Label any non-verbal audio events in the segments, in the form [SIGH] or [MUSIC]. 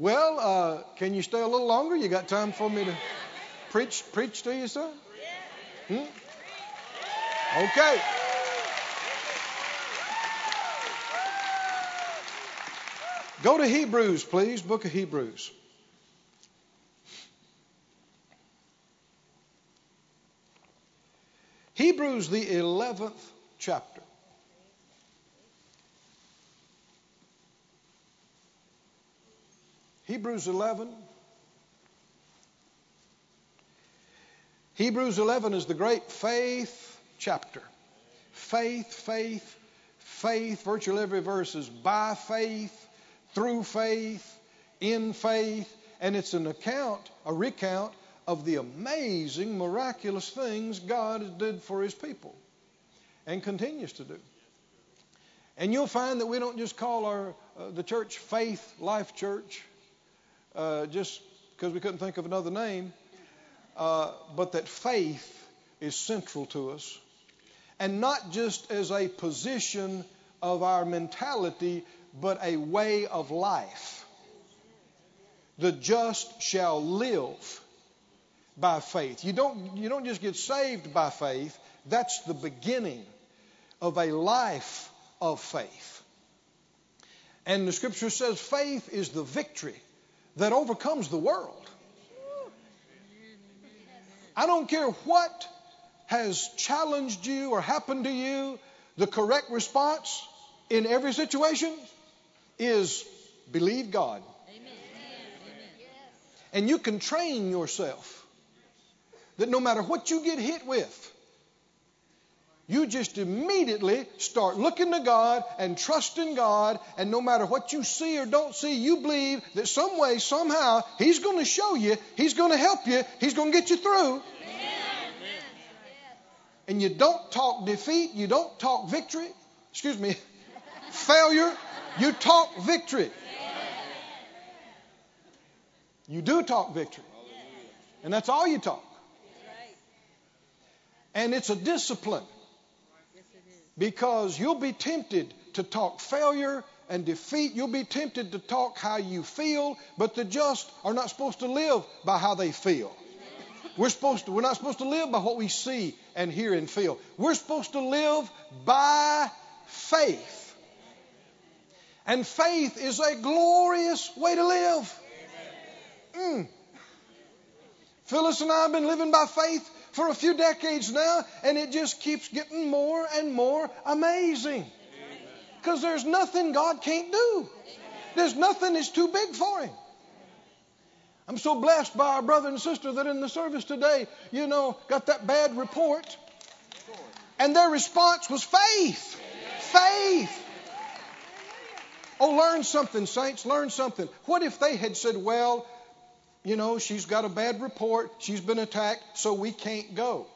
Well, uh, can you stay a little longer? You got time for me to preach preach to you, son? Hmm? Okay. Go to Hebrews, please. Book of Hebrews. Hebrews, the 11th chapter. Hebrews 11. Hebrews 11 is the great faith chapter. Faith, faith, faith. Virtually every verse is by faith, through faith, in faith. And it's an account, a recount of the amazing, miraculous things God did for his people and continues to do. And you'll find that we don't just call our uh, the church Faith Life Church uh, just because we couldn't think of another name, uh, but that faith is central to us. And not just as a position of our mentality, but a way of life. The just shall live by faith. You don't, you don't just get saved by faith, that's the beginning of a life of faith. And the scripture says faith is the victory that overcomes the world. I don't care what has challenged you or happened to you, the correct response in every situation is believe God. And you can train yourself that no matter what you get hit with, you just immediately start looking to God and trusting God, and no matter what you see or don't see, you believe that some way, somehow, He's going to show you, He's going to help you, He's going to get you through. And you don't talk defeat, you don't talk victory, excuse me, [LAUGHS] failure, you talk victory. You do talk victory. And that's all you talk. And it's a discipline because you'll be tempted to talk failure and defeat. You'll be tempted to talk how you feel, but the just are not supposed to live by how they feel. We're supposed to, we're not supposed to live by what we see and hear and feel. We're supposed to live by faith. And faith is a glorious way to live. Mm. Phyllis and I have been living by faith for a few decades now, and it just keeps getting more and more amazing. Because there's nothing God can't do. There's nothing that's too big for Him. I'm so blessed by our brother and sister that in the service today, you know, got that bad report. And their response was faith. Faith. Oh, learn something, saints, learn something. What if they had said, well, you know, she's got a bad report, she's been attacked, so we can't go.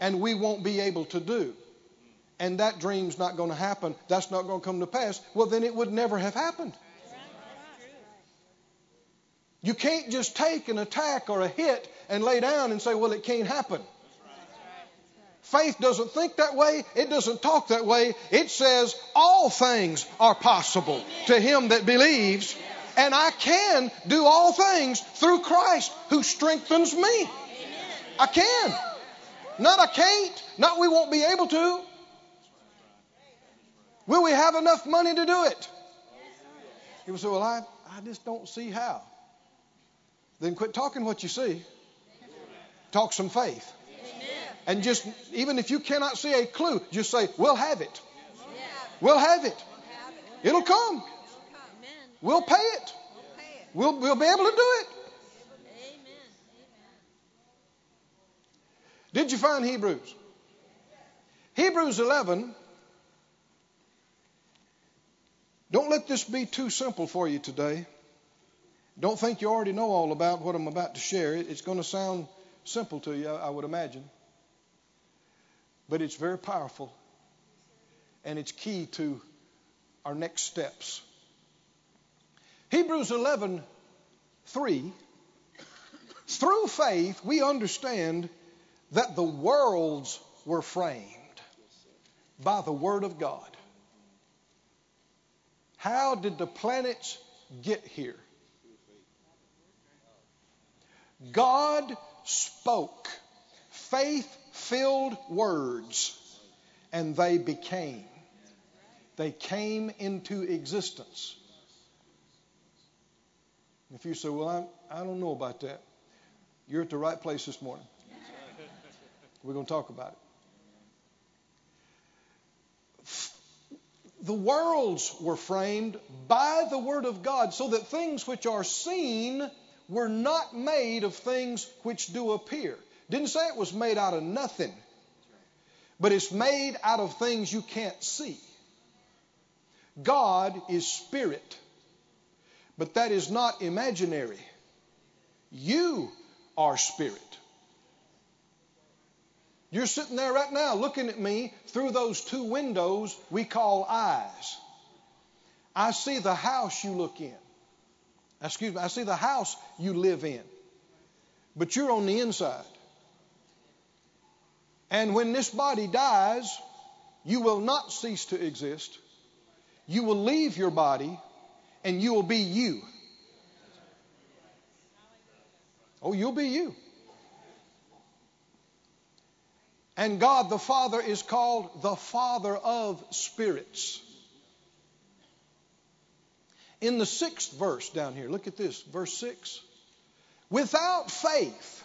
And we won't be able to do. And that dream's not going to happen, that's not going to come to pass. Well, then it would never have happened. You can't just take an attack or a hit and lay down and say, well, it can't happen. Faith doesn't think that way. It doesn't talk that way. It says all things are possible to him that believes. And I can do all things through Christ who strengthens me. I can. Not I can't. Not we won't be able to. Will we have enough money to do it? People say, well, I, I just don't see how. Then quit talking what you see. Talk some faith. And just, even if you cannot see a clue, just say, we'll have it. We'll have it. It'll come. We'll pay it. We'll, we'll be able to do it. Amen. Did you find Hebrews? Hebrews 11. Don't let this be too simple for you today. Don't think you already know all about what I'm about to share. It's going to sound simple to you, I would imagine. But it's very powerful. And it's key to our next steps. Hebrews 11, 3. Through faith, we understand that the worlds were framed by the Word of God. How did the planets get here? God spoke faith filled words and they became. They came into existence. If you say, Well, I'm, I don't know about that, you're at the right place this morning. [LAUGHS] We're going to talk about it. the worlds were framed by the Word of God, so that things which are seen were not made of things which do appear. Didn't say it was made out of nothing, but it's made out of things you can't see. God is spirit, but that is not imaginary. You are spirit. You're sitting there right now looking at me through those two windows we call eyes. I see the house you look in. Excuse me, I see the house you live in. But you're on the inside. And when this body dies, you will not cease to exist. You will leave your body and you will be you. Oh, you'll be you. And God the Father is called the Father of spirits. In the sixth verse down here, look at this, verse 6. Without faith,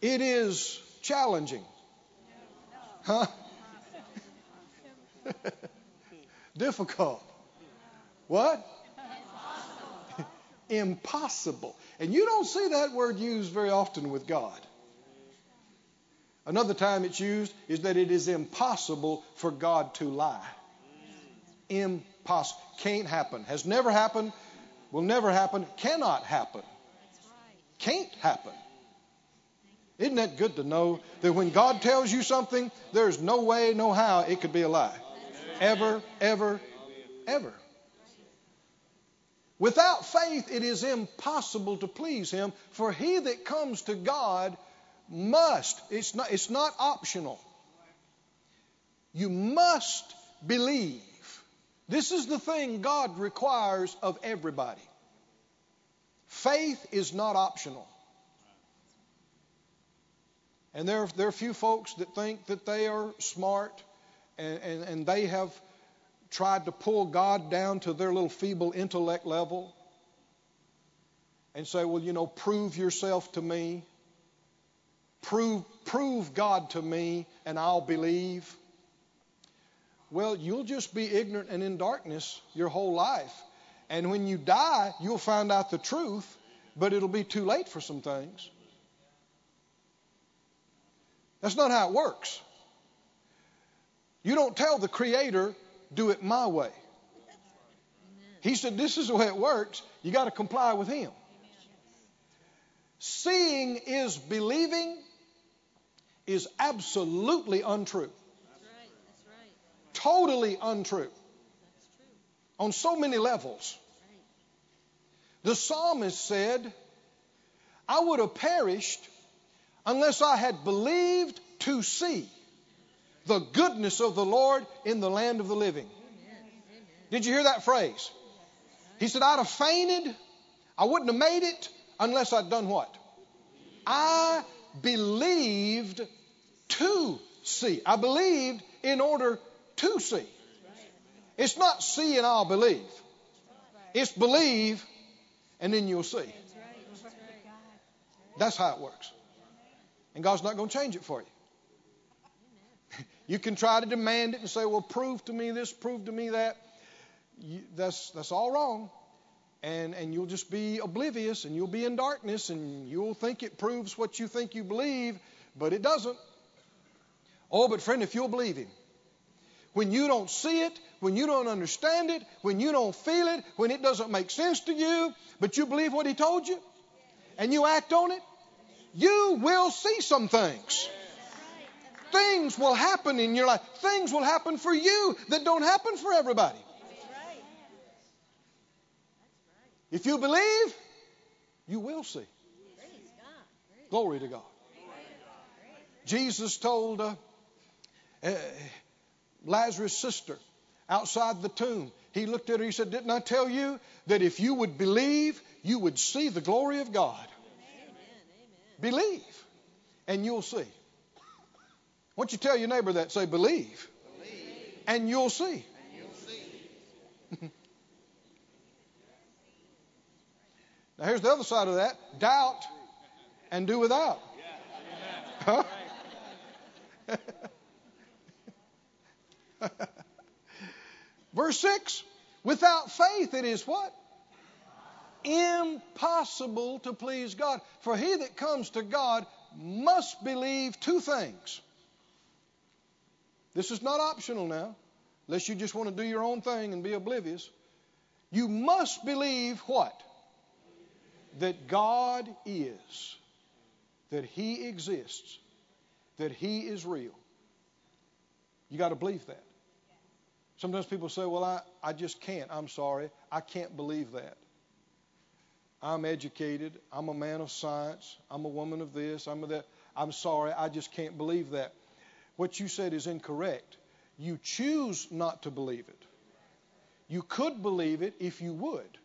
it is challenging. Huh? [LAUGHS] Difficult. What? Impossible. [LAUGHS] Impossible. And you don't see that word used very often with God. Another time it's used is that it is impossible for God to lie. Impossible. Can't happen. Has never happened. Will never happen. Cannot happen. Can't happen. Isn't that good to know that when God tells you something, there's no way, no how it could be a lie? Ever, ever, ever. Without faith, it is impossible to please Him, for he that comes to God must. It's not, it's not optional. You must believe. This is the thing God requires of everybody. Faith is not optional. And there, there are few folks that think that they are smart and, and, and they have tried to pull God down to their little feeble intellect level and say, well, you know, prove yourself to me. Prove, prove God to me and I'll believe. Well, you'll just be ignorant and in darkness your whole life. And when you die, you'll find out the truth, but it'll be too late for some things. That's not how it works. You don't tell the Creator, do it my way. He said, This is the way it works. You got to comply with Him. Seeing is believing, is absolutely untrue. Totally untrue. On so many levels. The psalmist said, I would have perished unless I had believed to see the goodness of the Lord in the land of the living. Did you hear that phrase? He said, I'd have fainted. I wouldn't have made it unless I'd done what? I believed to see. I believed in order to see. It's not see and I'll believe. It's believe and then you'll see. That's how it works. And God's not going to change it for you. You can try to demand it and say, well, prove to me this, prove to me that. You, that's, that's all wrong and, and you'll just be oblivious and you'll be in darkness and you'll think it proves what you think you believe, but it doesn't. Oh, but friend, if you'll believe Him, when you don't see it, when you don't understand it, when you don't feel it, when it doesn't make sense to you, but you believe what He told you and you act on it, you will see some things. Things will happen in your life. Things will happen for you that don't happen for everybody. If you believe, you will see. Glory to God. Jesus told uh, uh, Lazarus' sister outside the tomb, he looked at her, he said, Didn't I tell you that if you would believe, you would see the glory of God? Believe, and you'll see. Why don't you tell your neighbor that? Say, believe, believe. and you'll see. And you'll see. [LAUGHS] now, here's the other side of that doubt and do without. Huh? [LAUGHS] Verse 6 Without faith, it is what? Impossible to please God. For he that comes to God must believe two things. This is not optional now, unless you just want to do your own thing and be oblivious. You must believe what? That God is, that He exists, that He is real. You got to believe that. Sometimes people say, Well, I, I just can't. I'm sorry. I can't believe that. I'm educated. I'm a man of science. I'm a woman of this. I'm a that. I'm sorry. I just can't believe that. What you said is incorrect. You choose not to believe it. You could believe it if you would.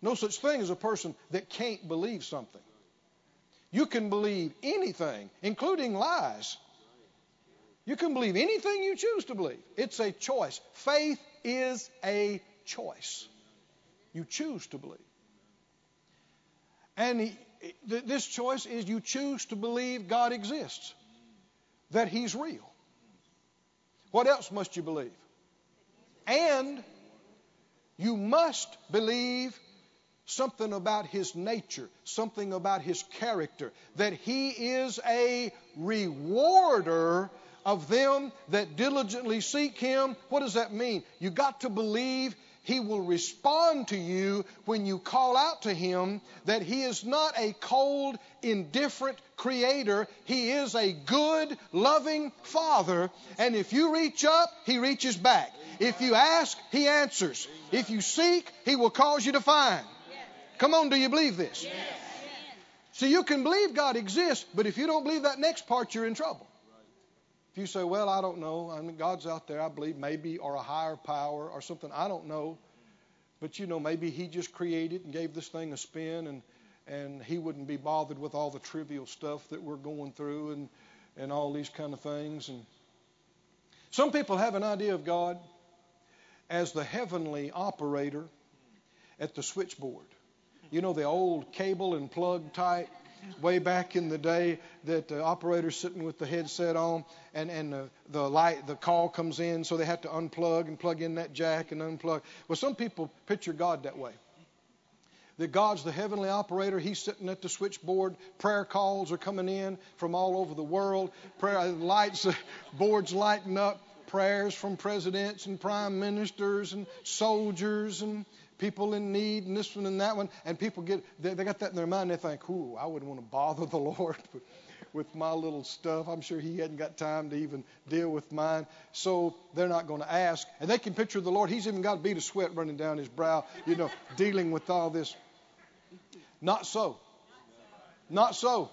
No such thing as a person that can't believe something. You can believe anything, including lies. You can believe anything you choose to believe. It's a choice. Faith is a choice. You choose to believe. And he, this choice is you choose to believe God exists, that He's real. What else must you believe? And you must believe something about his nature, something about his character, that he is a rewarder of them that diligently seek him. What does that mean? You got to believe he will respond to you when you call out to him that he is not a cold, indifferent creator. He is a good, loving father. And if you reach up, he reaches back. If you ask, he answers. If you seek, he will cause you to find. Come on, do you believe this? So you can believe God exists, but if you don't believe that next part, you're in trouble. You say, well, I don't know, I mean, God's out there, I believe, maybe, or a higher power or something, I don't know. But you know, maybe He just created and gave this thing a spin, and and He wouldn't be bothered with all the trivial stuff that we're going through and and all these kind of things. And some people have an idea of God as the heavenly operator at the switchboard. You know, the old cable and plug type way back in the day that the operator's sitting with the headset on and, and the, the light, the call comes in, so they have to unplug and plug in that jack and unplug. Well, some people picture God that way. That God's the heavenly operator. He's sitting at the switchboard. Prayer calls are coming in from all over the world. Prayer lights, [LAUGHS] boards lighting up. Prayers from presidents and prime ministers and soldiers and people in need and this one and that one. And people get, they, they got that in their mind. They think, ooh, I wouldn't want to bother the [LAUGHS] Lord with, my little stuff. I'm sure he hadn't got time to even deal with mine. So they're not going to ask. And they can picture the Lord. He's even got a bead of sweat running down his brow, you know, [LAUGHS] dealing with all this. Not so. Not so.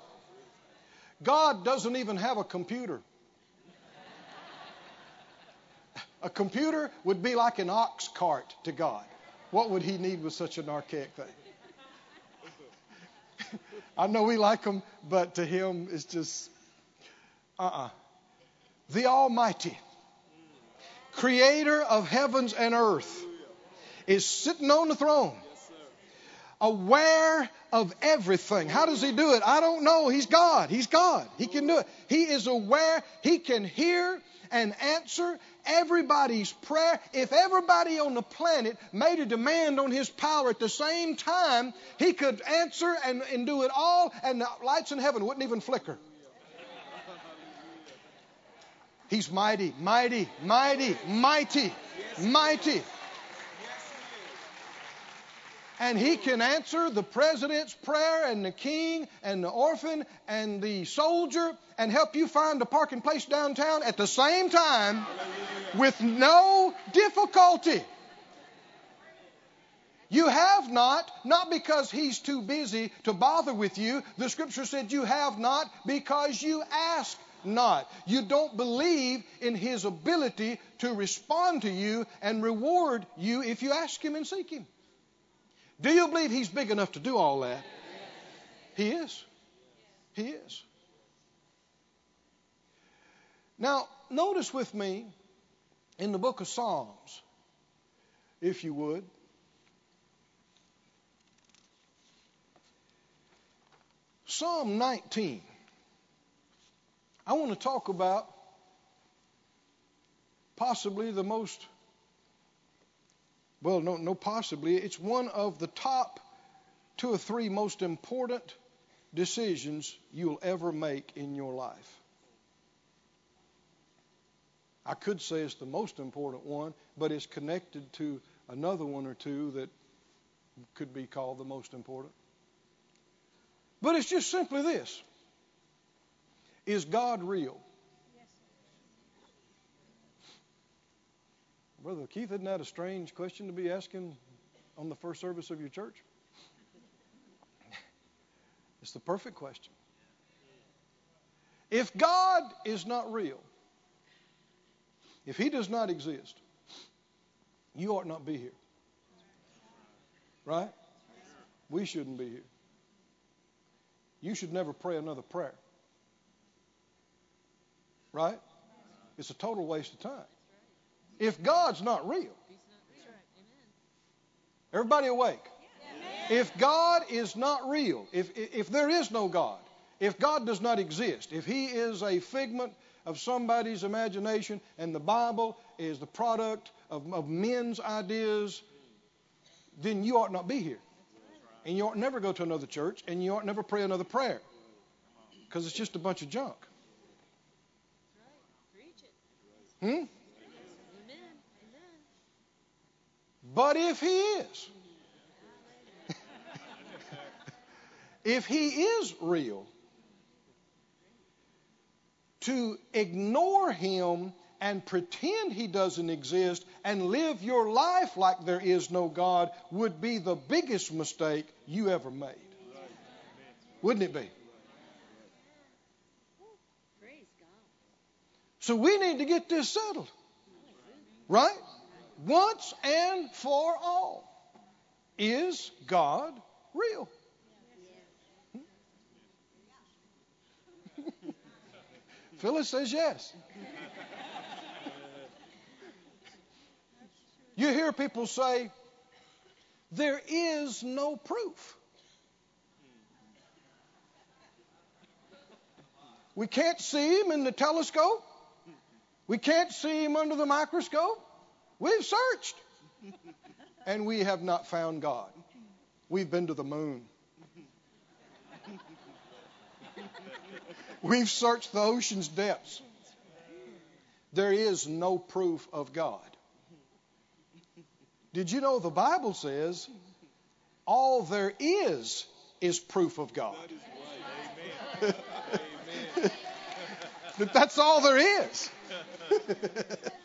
God doesn't even have a computer. A computer would be like an ox cart to God. What would he need with such an archaic thing? [LAUGHS] I know we like them, but to him it's just uh uh-uh. uh The Almighty, creator of heavens and earth, is sitting on the throne, aware of everything. How does he do it? I don't know. He's God. He's God. He can do it. He is aware. He can hear and answer everybody's prayer. If everybody on the planet made a demand on his power at the same time, he could answer and, and do it all, and the lights in heaven wouldn't even flicker. He's mighty, mighty, mighty, mighty, mighty. And he can answer the president's prayer and the king and the orphan and the soldier and help you find a parking place downtown at the same time with no difficulty. You have not, not because he's too busy to bother with you. The scripture said you have not because you ask not. You don't believe in his ability to respond to you and reward you if you ask him and seek him. Do you believe he's big enough to do all that? He is. He is. Now, notice with me in the book of Psalms, if you would. Psalm 19. I want to talk about possibly the most, well, no, no, possibly. It's one of the top two or three most important decisions you'll ever make in your life. I could say it's the most important one, but it's connected to another one or two that could be called the most important. But it's just simply this Is God real? Brother Keith, isn't that a strange question to be asking on the first service of your church? [LAUGHS] It's the perfect question. If God is not real, if He does not exist, you ought not be here. Right? We shouldn't be here. You should never pray another prayer. Right? It's a total waste of time. If God's not real, everybody awake. If God is not real, if, if there is no God, if God does not exist, if He is a figment of somebody's imagination and the Bible is the product of, of men's ideas, then you ought not be here. And you ought never go to another church and you ought never pray another prayer because it's just a bunch of junk. Hmm? But if he is, [LAUGHS] if he is real, to ignore him and pretend he doesn't exist and live your life like there is no God would be the biggest mistake you ever made. Wouldn't it be? So we need to get this settled. Right? Once and for all. Is God real? [LAUGHS] Phyllis says yes. You hear people say, there is no proof. We can't see him in the telescope. We can't see him under the microscope. We've searched. And we have not found God. We've been to the moon. We've searched the ocean's depths. There is no proof of God. Did you know the Bible says all there is is proof of God? that [LAUGHS] that's all there is. [LAUGHS]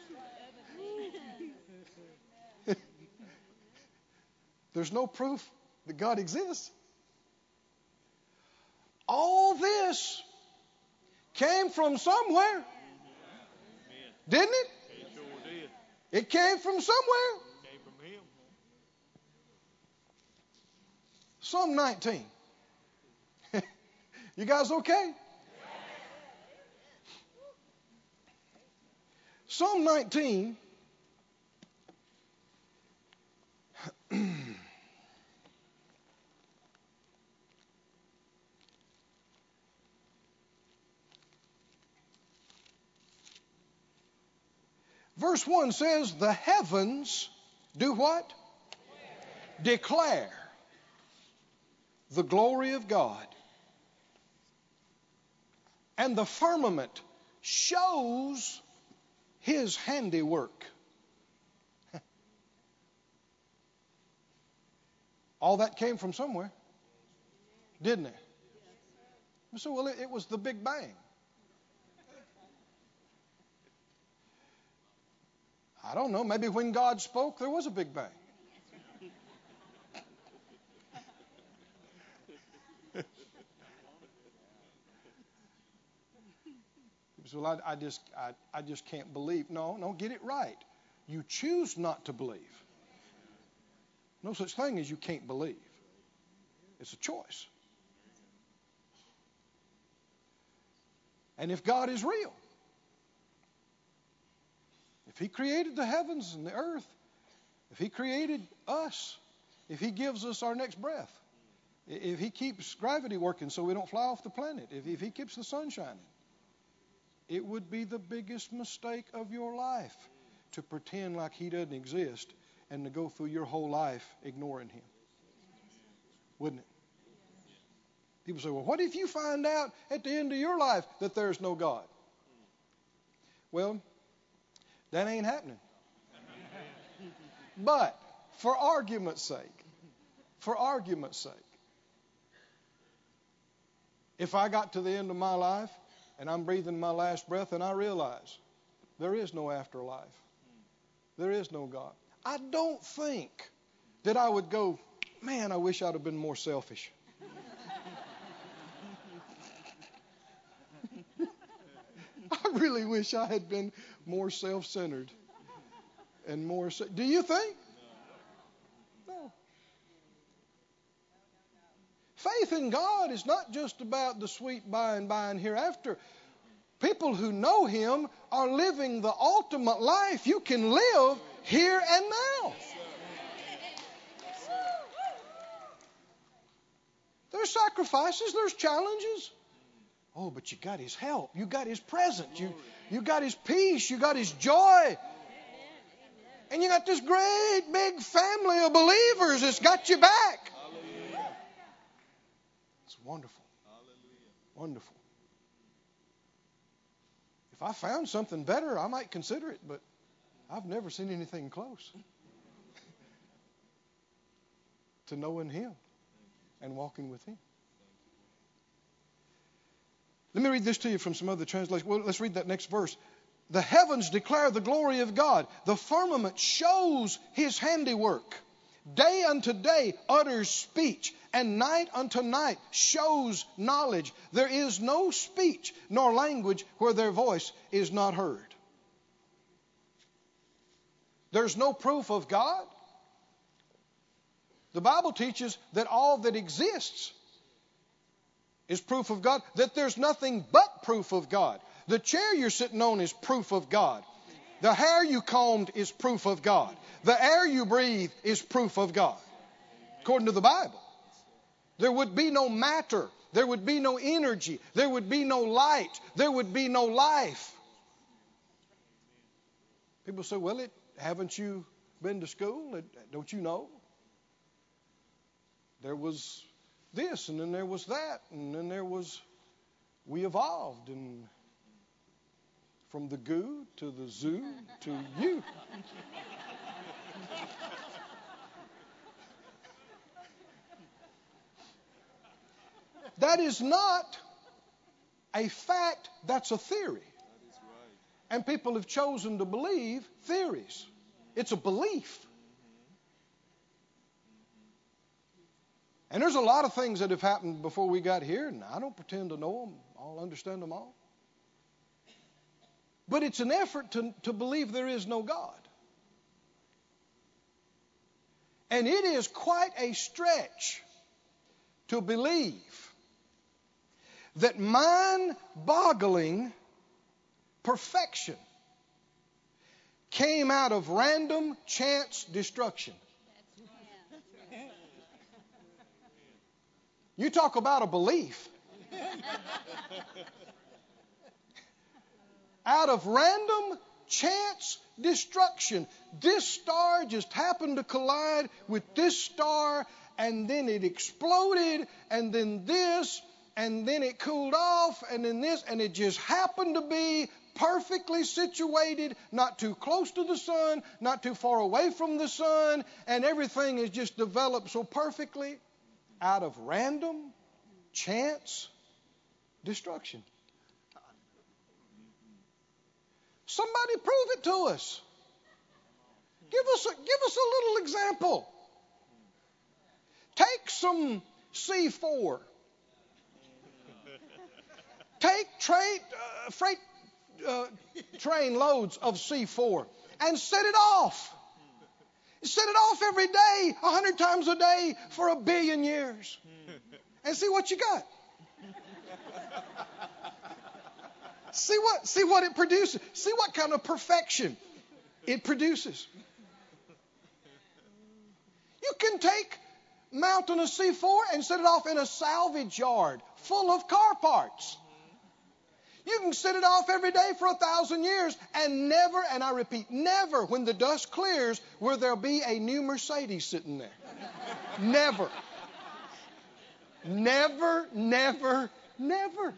There's no proof that God exists. All this came from somewhere. Didn't it? It sure did. It came from somewhere. Psalm 19. [LAUGHS] you guys okay? Psalm 19. Verse 1 says, The heavens do what? Declare the glory of God. And the firmament shows his handiwork. [LAUGHS] All that came from somewhere, didn't it? So, well, it, it was the Big Bang. I don't know. Maybe when God spoke, there was a Big Bang. well, I, I just, I, I just can't believe. No, no, get it right. You choose not to believe. No such thing as you can't believe. It's a choice. And if God is real, if He created the heavens and the earth, if He created us, if He gives us our next breath, if He keeps gravity working so we don't fly off the planet, if, if He keeps the sun shining, it would be the biggest mistake of your life to pretend like He doesn't exist and to go through your whole life ignoring Him. Wouldn't it? People say, well, what if you find out at the end of your life that there's no God? Well, that ain't happening. but for argument's sake, for argument's sake, if I got to the end of my life and I'm breathing my last breath and I realize there is no afterlife, there is no God, I don't think that I would go, man, I wish I'd have been more selfish. [LAUGHS] really wish I had been more self centered and more. Do you think? No. Faith in God is not just about the sweet by and by and hereafter. People who know Him are living the ultimate life you can live here and now. There's sacrifices, there's challenges. Oh, but you got his help. You got his presence. You, you got his peace. You got his joy. And you got this great big family of believers that's got you back. It's wonderful. Wonderful. If I found something better, I might consider it, but I've never seen anything close [LAUGHS] to knowing Him and walking with Him. Let me read this to you from some other translations. Well, let's read that next verse. The heavens declare the glory of God. The firmament shows his handiwork. Day unto day utters speech, and night unto night shows knowledge. There is no speech nor language where their voice is not heard. There's no proof of God. The Bible teaches that all that exists is proof of God, that there's nothing but proof of God. The chair you're sitting on is proof of God. The hair you combed is proof of God. The air you breathe is proof of God, according to the Bible. There would be no matter. There would be no energy. There would be no light. There would be no life. People say, well, it, haven't you been to school? It, don't you know? There was this, and then there was that, and then there was we evolved, and from the goo to the zoo to you. [LAUGHS] that is not a fact, that's a theory. And people have chosen to believe theories. It's a belief. And there's a lot of things that have happened before we got here, and I don't pretend to know them, I'll understand them all. But it's an effort to, to believe there is no God. And it is quite a stretch to believe that mind boggling perfection came out of random chance destruction. You talk about a belief. Out of random chance destruction, this star just happened to collide with this star, and then it exploded, and then this, and then it cooled off, and then this, and it just happened to be perfectly situated, not too close to the sun, not too far away from the sun, and everything is just developed so perfectly out of random chance destruction. Somebody prove it to us. Give us a, give us a little example. Take some C4. Take uh, freight uh, train loads of C4 and set it off. Set it off every day, a hundred times a day for a billion years. [LAUGHS] And see what you got. see what see what it produces. See what kind of perfection it produces. You can take Mountain of C4 and set it off in a salvage yard full of car parts. You can sit it off every day for a thousand years and never, and I repeat, never, when the dust clears, will there be a new Mercedes sitting there. never. Never, never, never.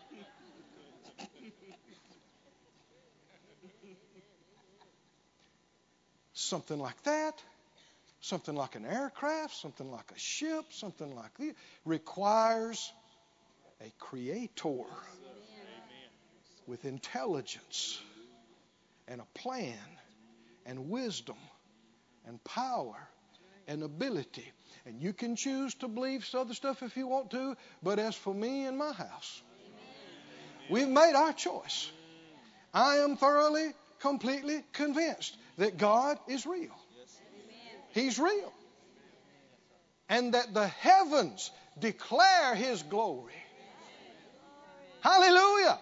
Something like that, something like an aircraft, something like a ship, something like that, requires a creator with intelligence and a plan and wisdom and power and ability. And you can choose to believe other stuff if you want to, but as for me and my house, we've made our choice. I am thoroughly, completely convinced that God is real. He's real. And that the heavens declare His glory. Hallelujah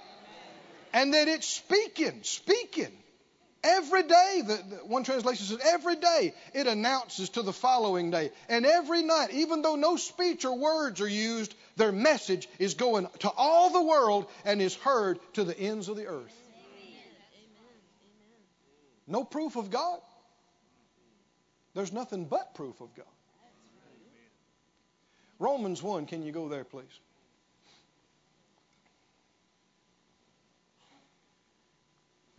and that it's speaking, speaking. Every day, the, the, one translation says, every day it announces to the following day. And every night, even though no speech or words are used, their message is going to all the world and is heard to the ends of the earth. Amen. No proof of God. There's nothing but proof of God. Romans 1, can you go there, please?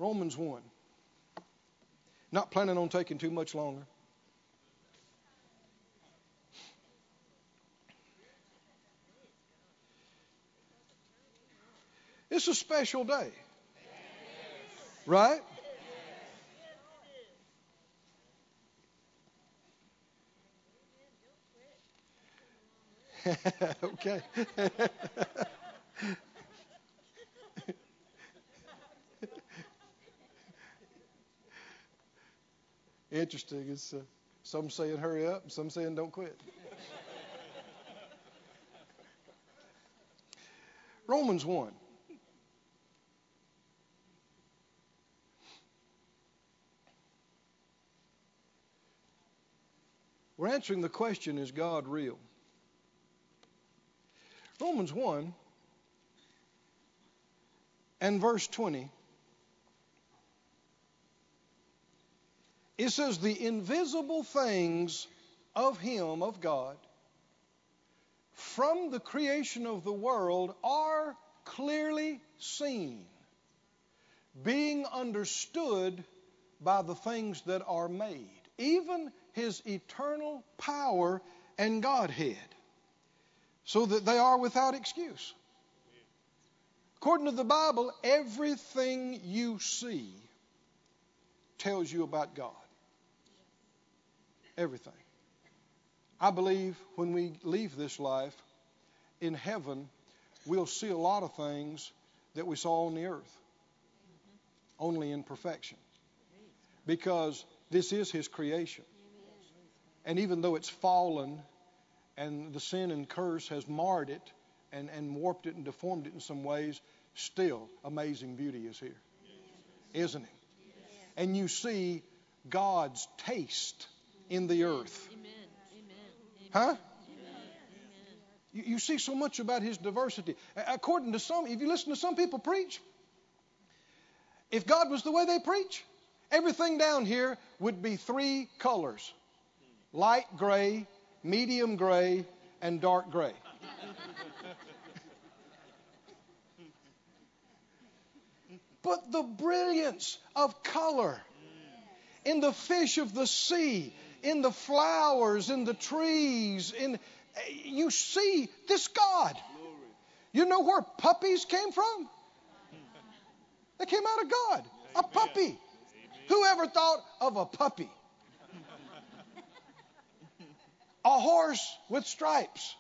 Romans 1. Not planning on taking too much longer. It's a special day. Right? [LAUGHS] okay. [LAUGHS] interesting. It's uh, some saying hurry up, some saying don't quit. Romans 1. We're answering the question is God real? Romans 1 and verse 20 It says, the invisible things of Him, of God, from the creation of the world are clearly seen, being understood by the things that are made, even His eternal power and Godhead, so that they are without excuse. According to the Bible, everything you see tells you about God. Everything. I believe when we leave this life, in heaven, we'll see a lot of things that we saw on the earth, only in perfection. Because this is His creation. And even though it's fallen and the sin and curse has marred it and, and warped it and deformed it in some ways, still amazing beauty is here. Isn't it? And you see God's taste in the earth. Huh? You, you see so much about his diversity. According to some, if you listen to some people preach, if God was the way they preach, everything down here would be three colors light gray, medium gray, and dark gray. [LAUGHS] but the brilliance of color in the fish of the sea, in the flowers, in the trees, in you see this God. You know where puppies came from? They came out of God. A puppy. Who ever thought of a puppy? A horse with stripes.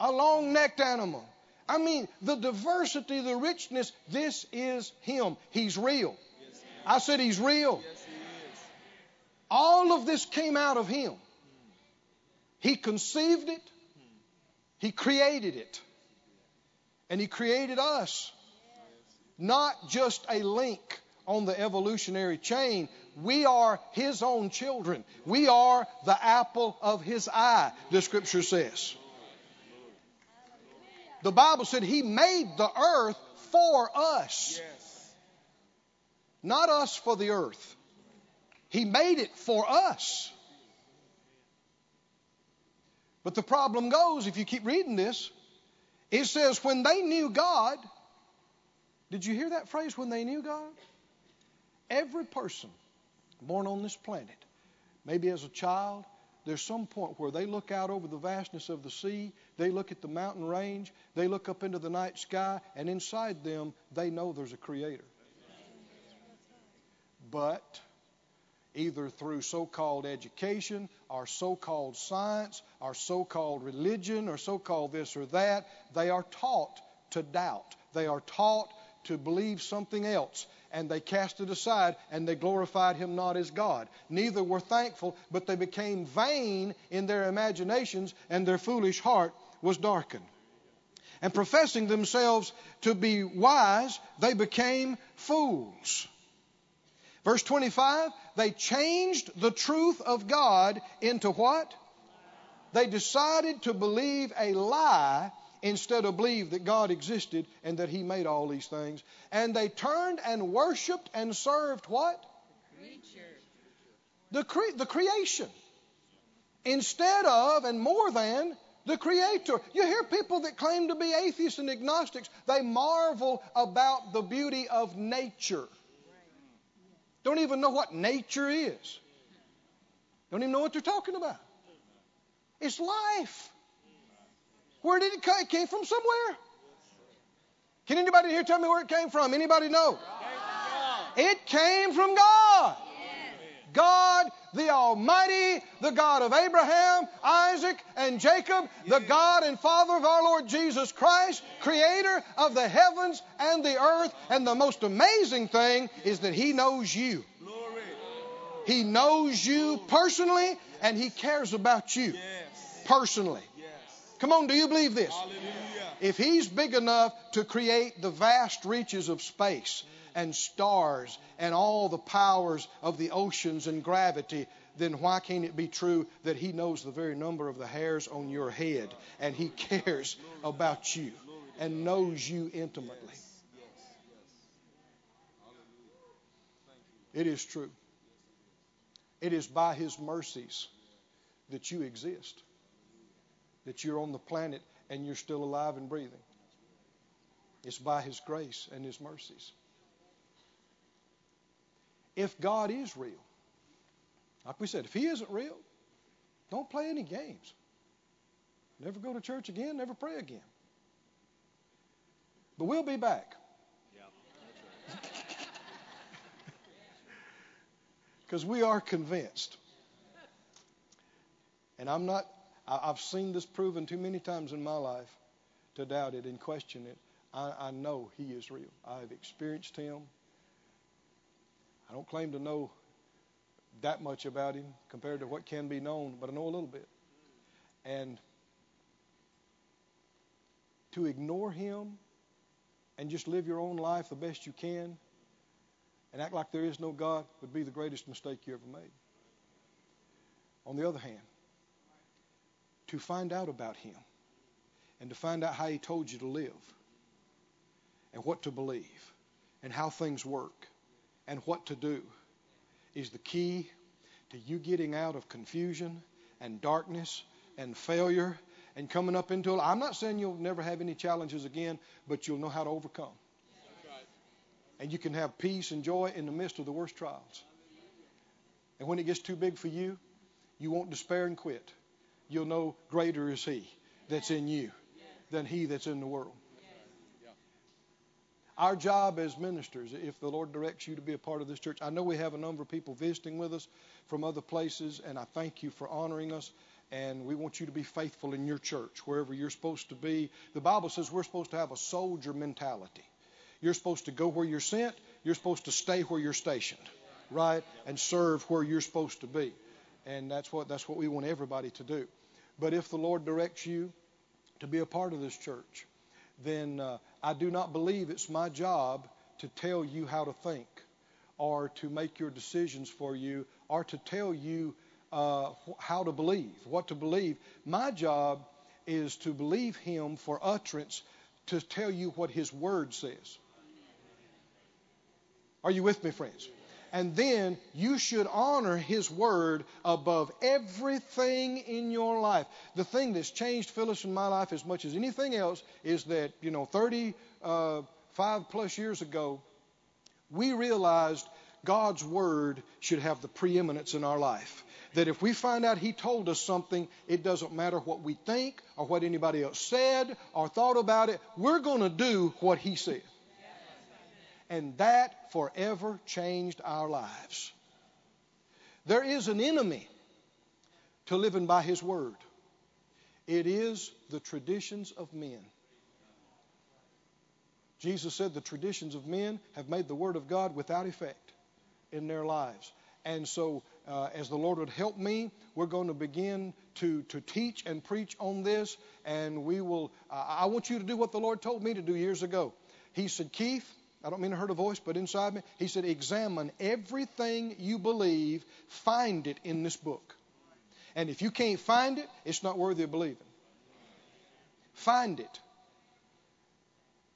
A long necked animal. I mean, the diversity, the richness, this is Him. He's real. I said He's real. All of this came out of Him. He conceived it, He created it, and He created us not just a link on the evolutionary chain. We are His own children. We are the apple of His eye, the scripture says. The Bible said He made the earth for us, not us for the earth. He made it for us. But the problem goes, if you keep reading this, it says, when they knew God, did you hear that phrase, when they knew God? Every person born on this planet, maybe as a child, there's some point where they look out over the vastness of the sea, they look at the mountain range, they look up into the night sky, and inside them, they know there's a creator. But either through so called education or so called science or so called religion or so called this or that, they are taught to doubt. They are taught to believe something else. And they cast it aside and they glorified him not as God. Neither were thankful, but they became vain in their imaginations, and their foolish heart was darkened. And professing themselves to be wise, they became fools. Verse 25, they changed the truth of God into what? They decided to believe a lie instead of believe that God existed and that He made all these things. And they turned and worshiped and served what? The, cre- the creation. Instead of and more than the Creator. You hear people that claim to be atheists and agnostics, they marvel about the beauty of nature. Don't even know what nature is. Don't even know what they're talking about. It's life. Where did it come? It came from somewhere. Can anybody here tell me where it came from? Anybody know? It came from God. God, the Almighty, the God of Abraham, Isaac, and Jacob, the God and Father of our Lord Jesus Christ, creator of the heavens and the earth. And the most amazing thing is that He knows you. He knows you personally and He cares about you personally. Come on, do you believe this? If He's big enough to create the vast reaches of space and stars and all the powers of the oceans and gravity, then why can't it be true that He knows the very number of the hairs on your head and He cares about you and knows you intimately? It is true. It is by His mercies that you exist, that you're on the planet and you're still alive and breathing. It's by His grace and His mercies. If God is real, like we said, if He isn't real, don't play any games. Never go to church again, never pray again. But we'll be back. [LAUGHS] Because we are convinced. And I'm not, I've seen this proven too many times in my life to doubt it and question it. I, I know He is real. I've experienced Him. I don't claim to know that much about Him compared to what can be known, but I know a little bit. And to ignore Him and just live your own life the best you can and act like there is no God would be the greatest mistake you ever made. On the other hand, to find out about Him and to find out how He told you to live and what to believe and how things work and what to do is the key to you getting out of confusion and darkness and failure and coming up into. I'm not saying you'll never have any challenges again, but you'll know how to overcome. And you can have peace and joy in the midst of the worst trials. And when it gets too big for you, you won't despair and quit. You'll know greater is He that's in you than He that's in the world. Our job as ministers, if the Lord directs you to be a part of this church, I know we have a number of people visiting with us from other places, and I thank you for honoring us. And we want you to be faithful in your church, wherever you're supposed to be. The Bible says we're supposed to have a soldier mentality. You're supposed to go where you're sent. You're supposed to stay where you're stationed, right? And serve where you're supposed to be. And that's what that's what we want everybody to do. But if the Lord directs you to be a part of this church, then uh, I do not believe it's my job to tell you how to think or to make your decisions for you or to tell you uh, how to believe, what to believe. My job is to believe Him for utterance to tell you what His Word says. Are you with me, friends? And then you should honor His Word above everything in your life. The thing that's changed Phyllis in my life as much as anything else is that, you know, 35 uh, plus years ago, we realized God's Word should have the preeminence in our life. That if we find out He told us something, it doesn't matter what we think or what anybody else said or thought about it, we're going to do what He said. And that forever changed our lives. There is an enemy to living by His Word. It is the traditions of men. Jesus said the traditions of men have made the Word of God without effect in their lives. And so, uh, as the Lord would help me, we're going to begin to, to teach and preach on this. And we will, uh, I want you to do what the Lord told me to do years ago. He said, Keith, I don't mean to hurt a voice, but inside me, He said, examine everything you believe, find it in this book. And if you can't find it, it's not worthy of believing. Find it.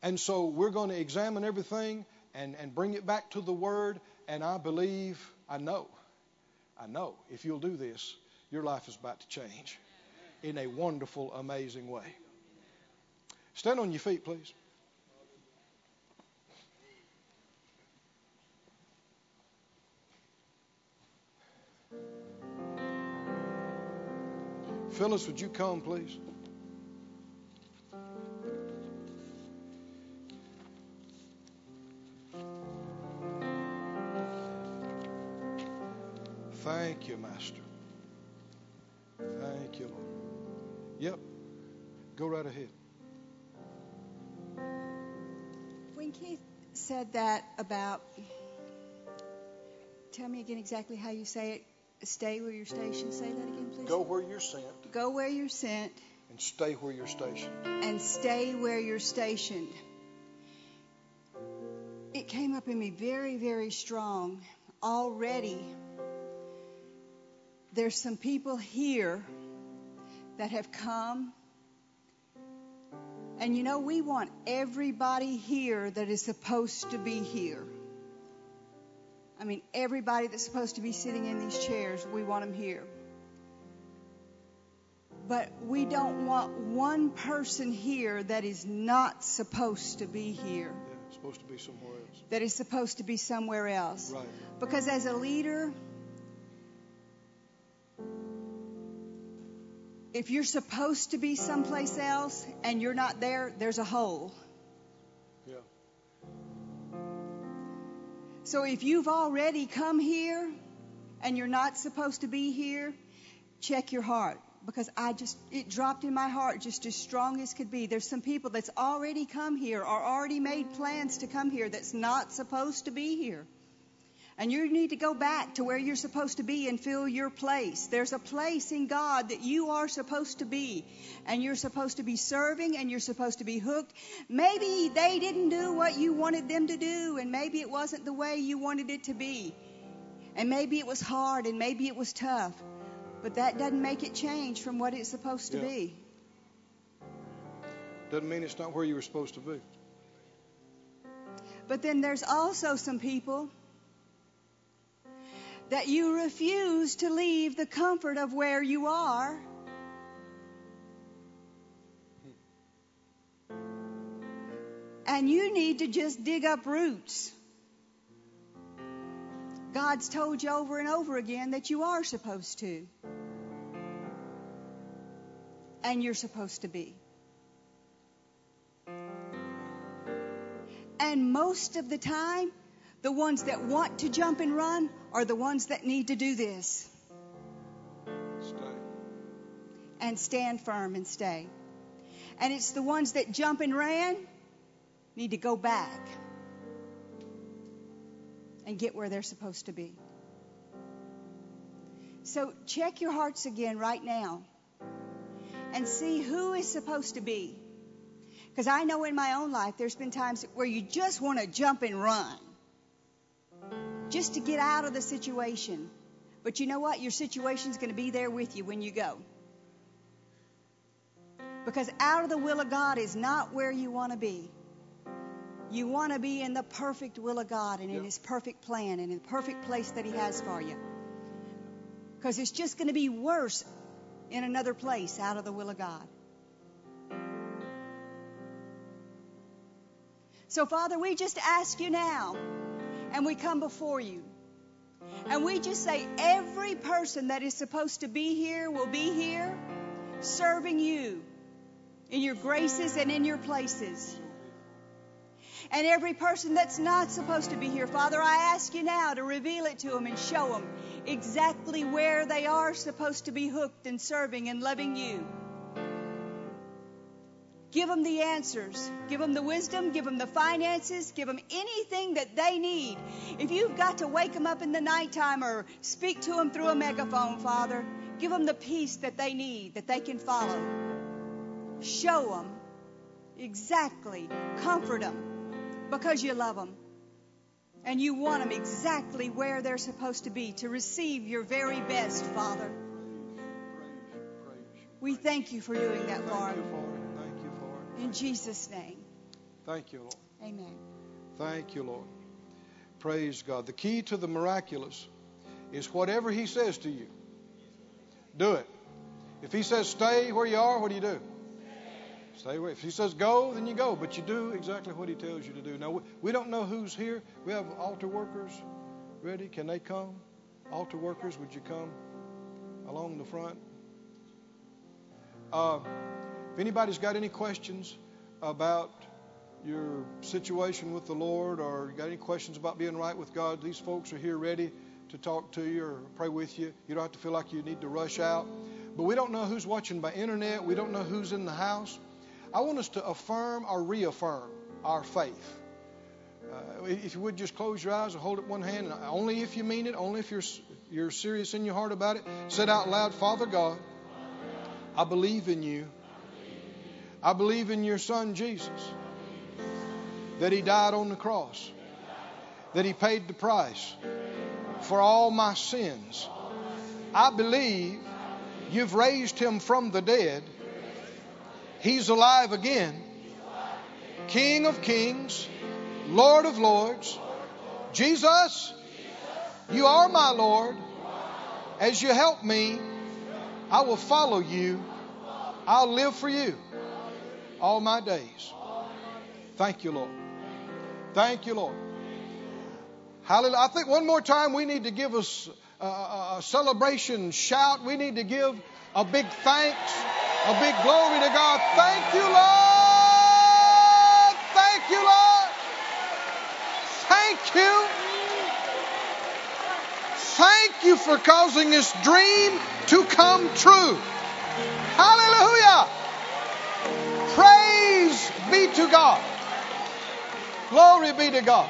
And so we're going to examine everything and, and bring it back to the Word. And I believe, I know, I know, if you'll do this, your life is about to change in a wonderful, amazing way. Stand on your feet, please. Phyllis, would you come, please? Thank you, Master. Thank you, Lord. Yep. Go right ahead. When Keith said that about, tell me again exactly how you say it. Stay where you're stationed. Say that again, please. Go where you're sent. Go where you're sent. And stay where you're stationed. And stay where you're stationed. It came up in me very, very strong already there's some people here that have come. And you know, we want everybody here that is supposed to be here. I mean, everybody that's supposed to be sitting in these chairs, we want them here. But we don't want one person here that is not supposed to be here. Yeah, supposed to be somewhere else. That is supposed to be somewhere else. Right. Because as a leader, if you're supposed to be someplace else and you're not there, there's a hole. Yeah. So if you've already come here and you're not supposed to be here, check your heart because I just it dropped in my heart just as strong as could be. There's some people that's already come here or already made plans to come here that's not supposed to be here. And you need to go back to where you're supposed to be and fill your place. There's a place in God that you are supposed to be. And you're supposed to be serving and you're supposed to be hooked. Maybe they didn't do what you wanted them to do, and maybe it wasn't the way you wanted it to be. And maybe it was hard and maybe it was tough. But that doesn't make it change from what it's supposed to yeah. be. Doesn't mean it's not where you were supposed to be. But then there's also some people that you refuse to leave the comfort of where you are. And you need to just dig up roots. God's told you over and over again that you are supposed to. And you're supposed to be. And most of the time, the ones that want to jump and run are the ones that need to do this. Stay. And stand firm and stay. And it's the ones that jump and ran need to go back and get where they're supposed to be. So check your hearts again right now and see who is supposed to be. Because I know in my own life there's been times where you just want to jump and run just to get out of the situation. But you know what? Your situation's going to be there with you when you go. Because out of the will of God is not where you want to be. You want to be in the perfect will of God and in His perfect plan and in the perfect place that He has for you. Because it's just going to be worse in another place out of the will of God. So, Father, we just ask you now, and we come before you. And we just say, every person that is supposed to be here will be here serving you in your graces and in your places. And every person that's not supposed to be here, Father, I ask you now to reveal it to them and show them exactly where they are supposed to be hooked and serving and loving you. Give them the answers. Give them the wisdom. Give them the finances. Give them anything that they need. If you've got to wake them up in the nighttime or speak to them through a megaphone, Father, give them the peace that they need, that they can follow. Show them exactly. Comfort them because you love them. And you want them exactly where they're supposed to be to receive your very best, Father. We thank you for doing that, Lord. Thank you for it. In Jesus' name. Thank you, Lord. Amen. Thank you, Lord. Praise God. The key to the miraculous is whatever He says to you, do it. If He says stay where you are, what do you do? Stay away. If He says go, then you go. But you do exactly what He tells you to do. Now, we, don't know who's here. We have altar workers ready. Can they come? Altar workers, would you come along the front? Uh, if anybody's got any questions about your situation with the Lord or got any questions about being right with God, these folks are here ready to talk to you or pray with you. You don't have to feel like you need to rush out. But we don't know who's watching by internet. We don't know who's in the house. I want us to affirm or reaffirm our faith. Uh, if you would just close your eyes and hold it one hand, and only if you mean it, only if you're you're serious in your heart about it, say out loud, Father God, I believe in you. I believe in your Son Jesus. That He died on the cross. That He paid the price for all my sins. I believe you've raised Him from the dead He's alive again. King of kings, Lord of lords. Jesus, you are my Lord. As you help me, I will follow you. I'll live for you all my days. Thank you, Lord. Thank you, Lord. Hallelujah. I think one more time we need to give us a, a, celebration shout. We need to give a big thanks. A big glory to God. Thank you, Lord. Thank you, Lord. Thank you. Thank you for causing this dream to come true. Hallelujah. Praise be to God. Glory be to God.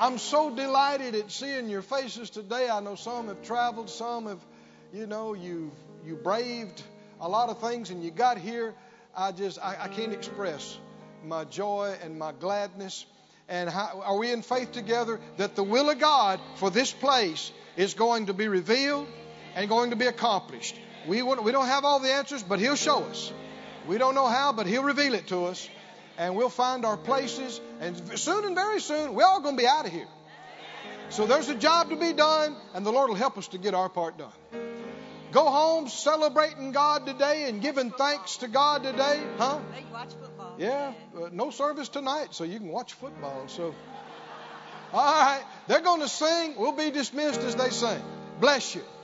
I'm so delighted at seeing your faces today. I know some have traveled, some have, you know, you've you braved a lot of things, and you got here. I just, I, I can't express my joy and my gladness. And how, are we in faith together that the will of God for this place is going to be revealed and going to be accomplished? We, want, we don't have all the answers, but He'll show us. We don't know how, but He'll reveal it to us. And we'll find our places. And soon and very soon, we're all going to be out of here. So there's a job to be done, and the Lord will help us to get our part done. Go home celebrating God today and giving thanks to God today, huh? They watch football. Yeah, uh, no service tonight, so you can watch football. So, all right, they're going to sing. We'll be dismissed as they sing. Bless you.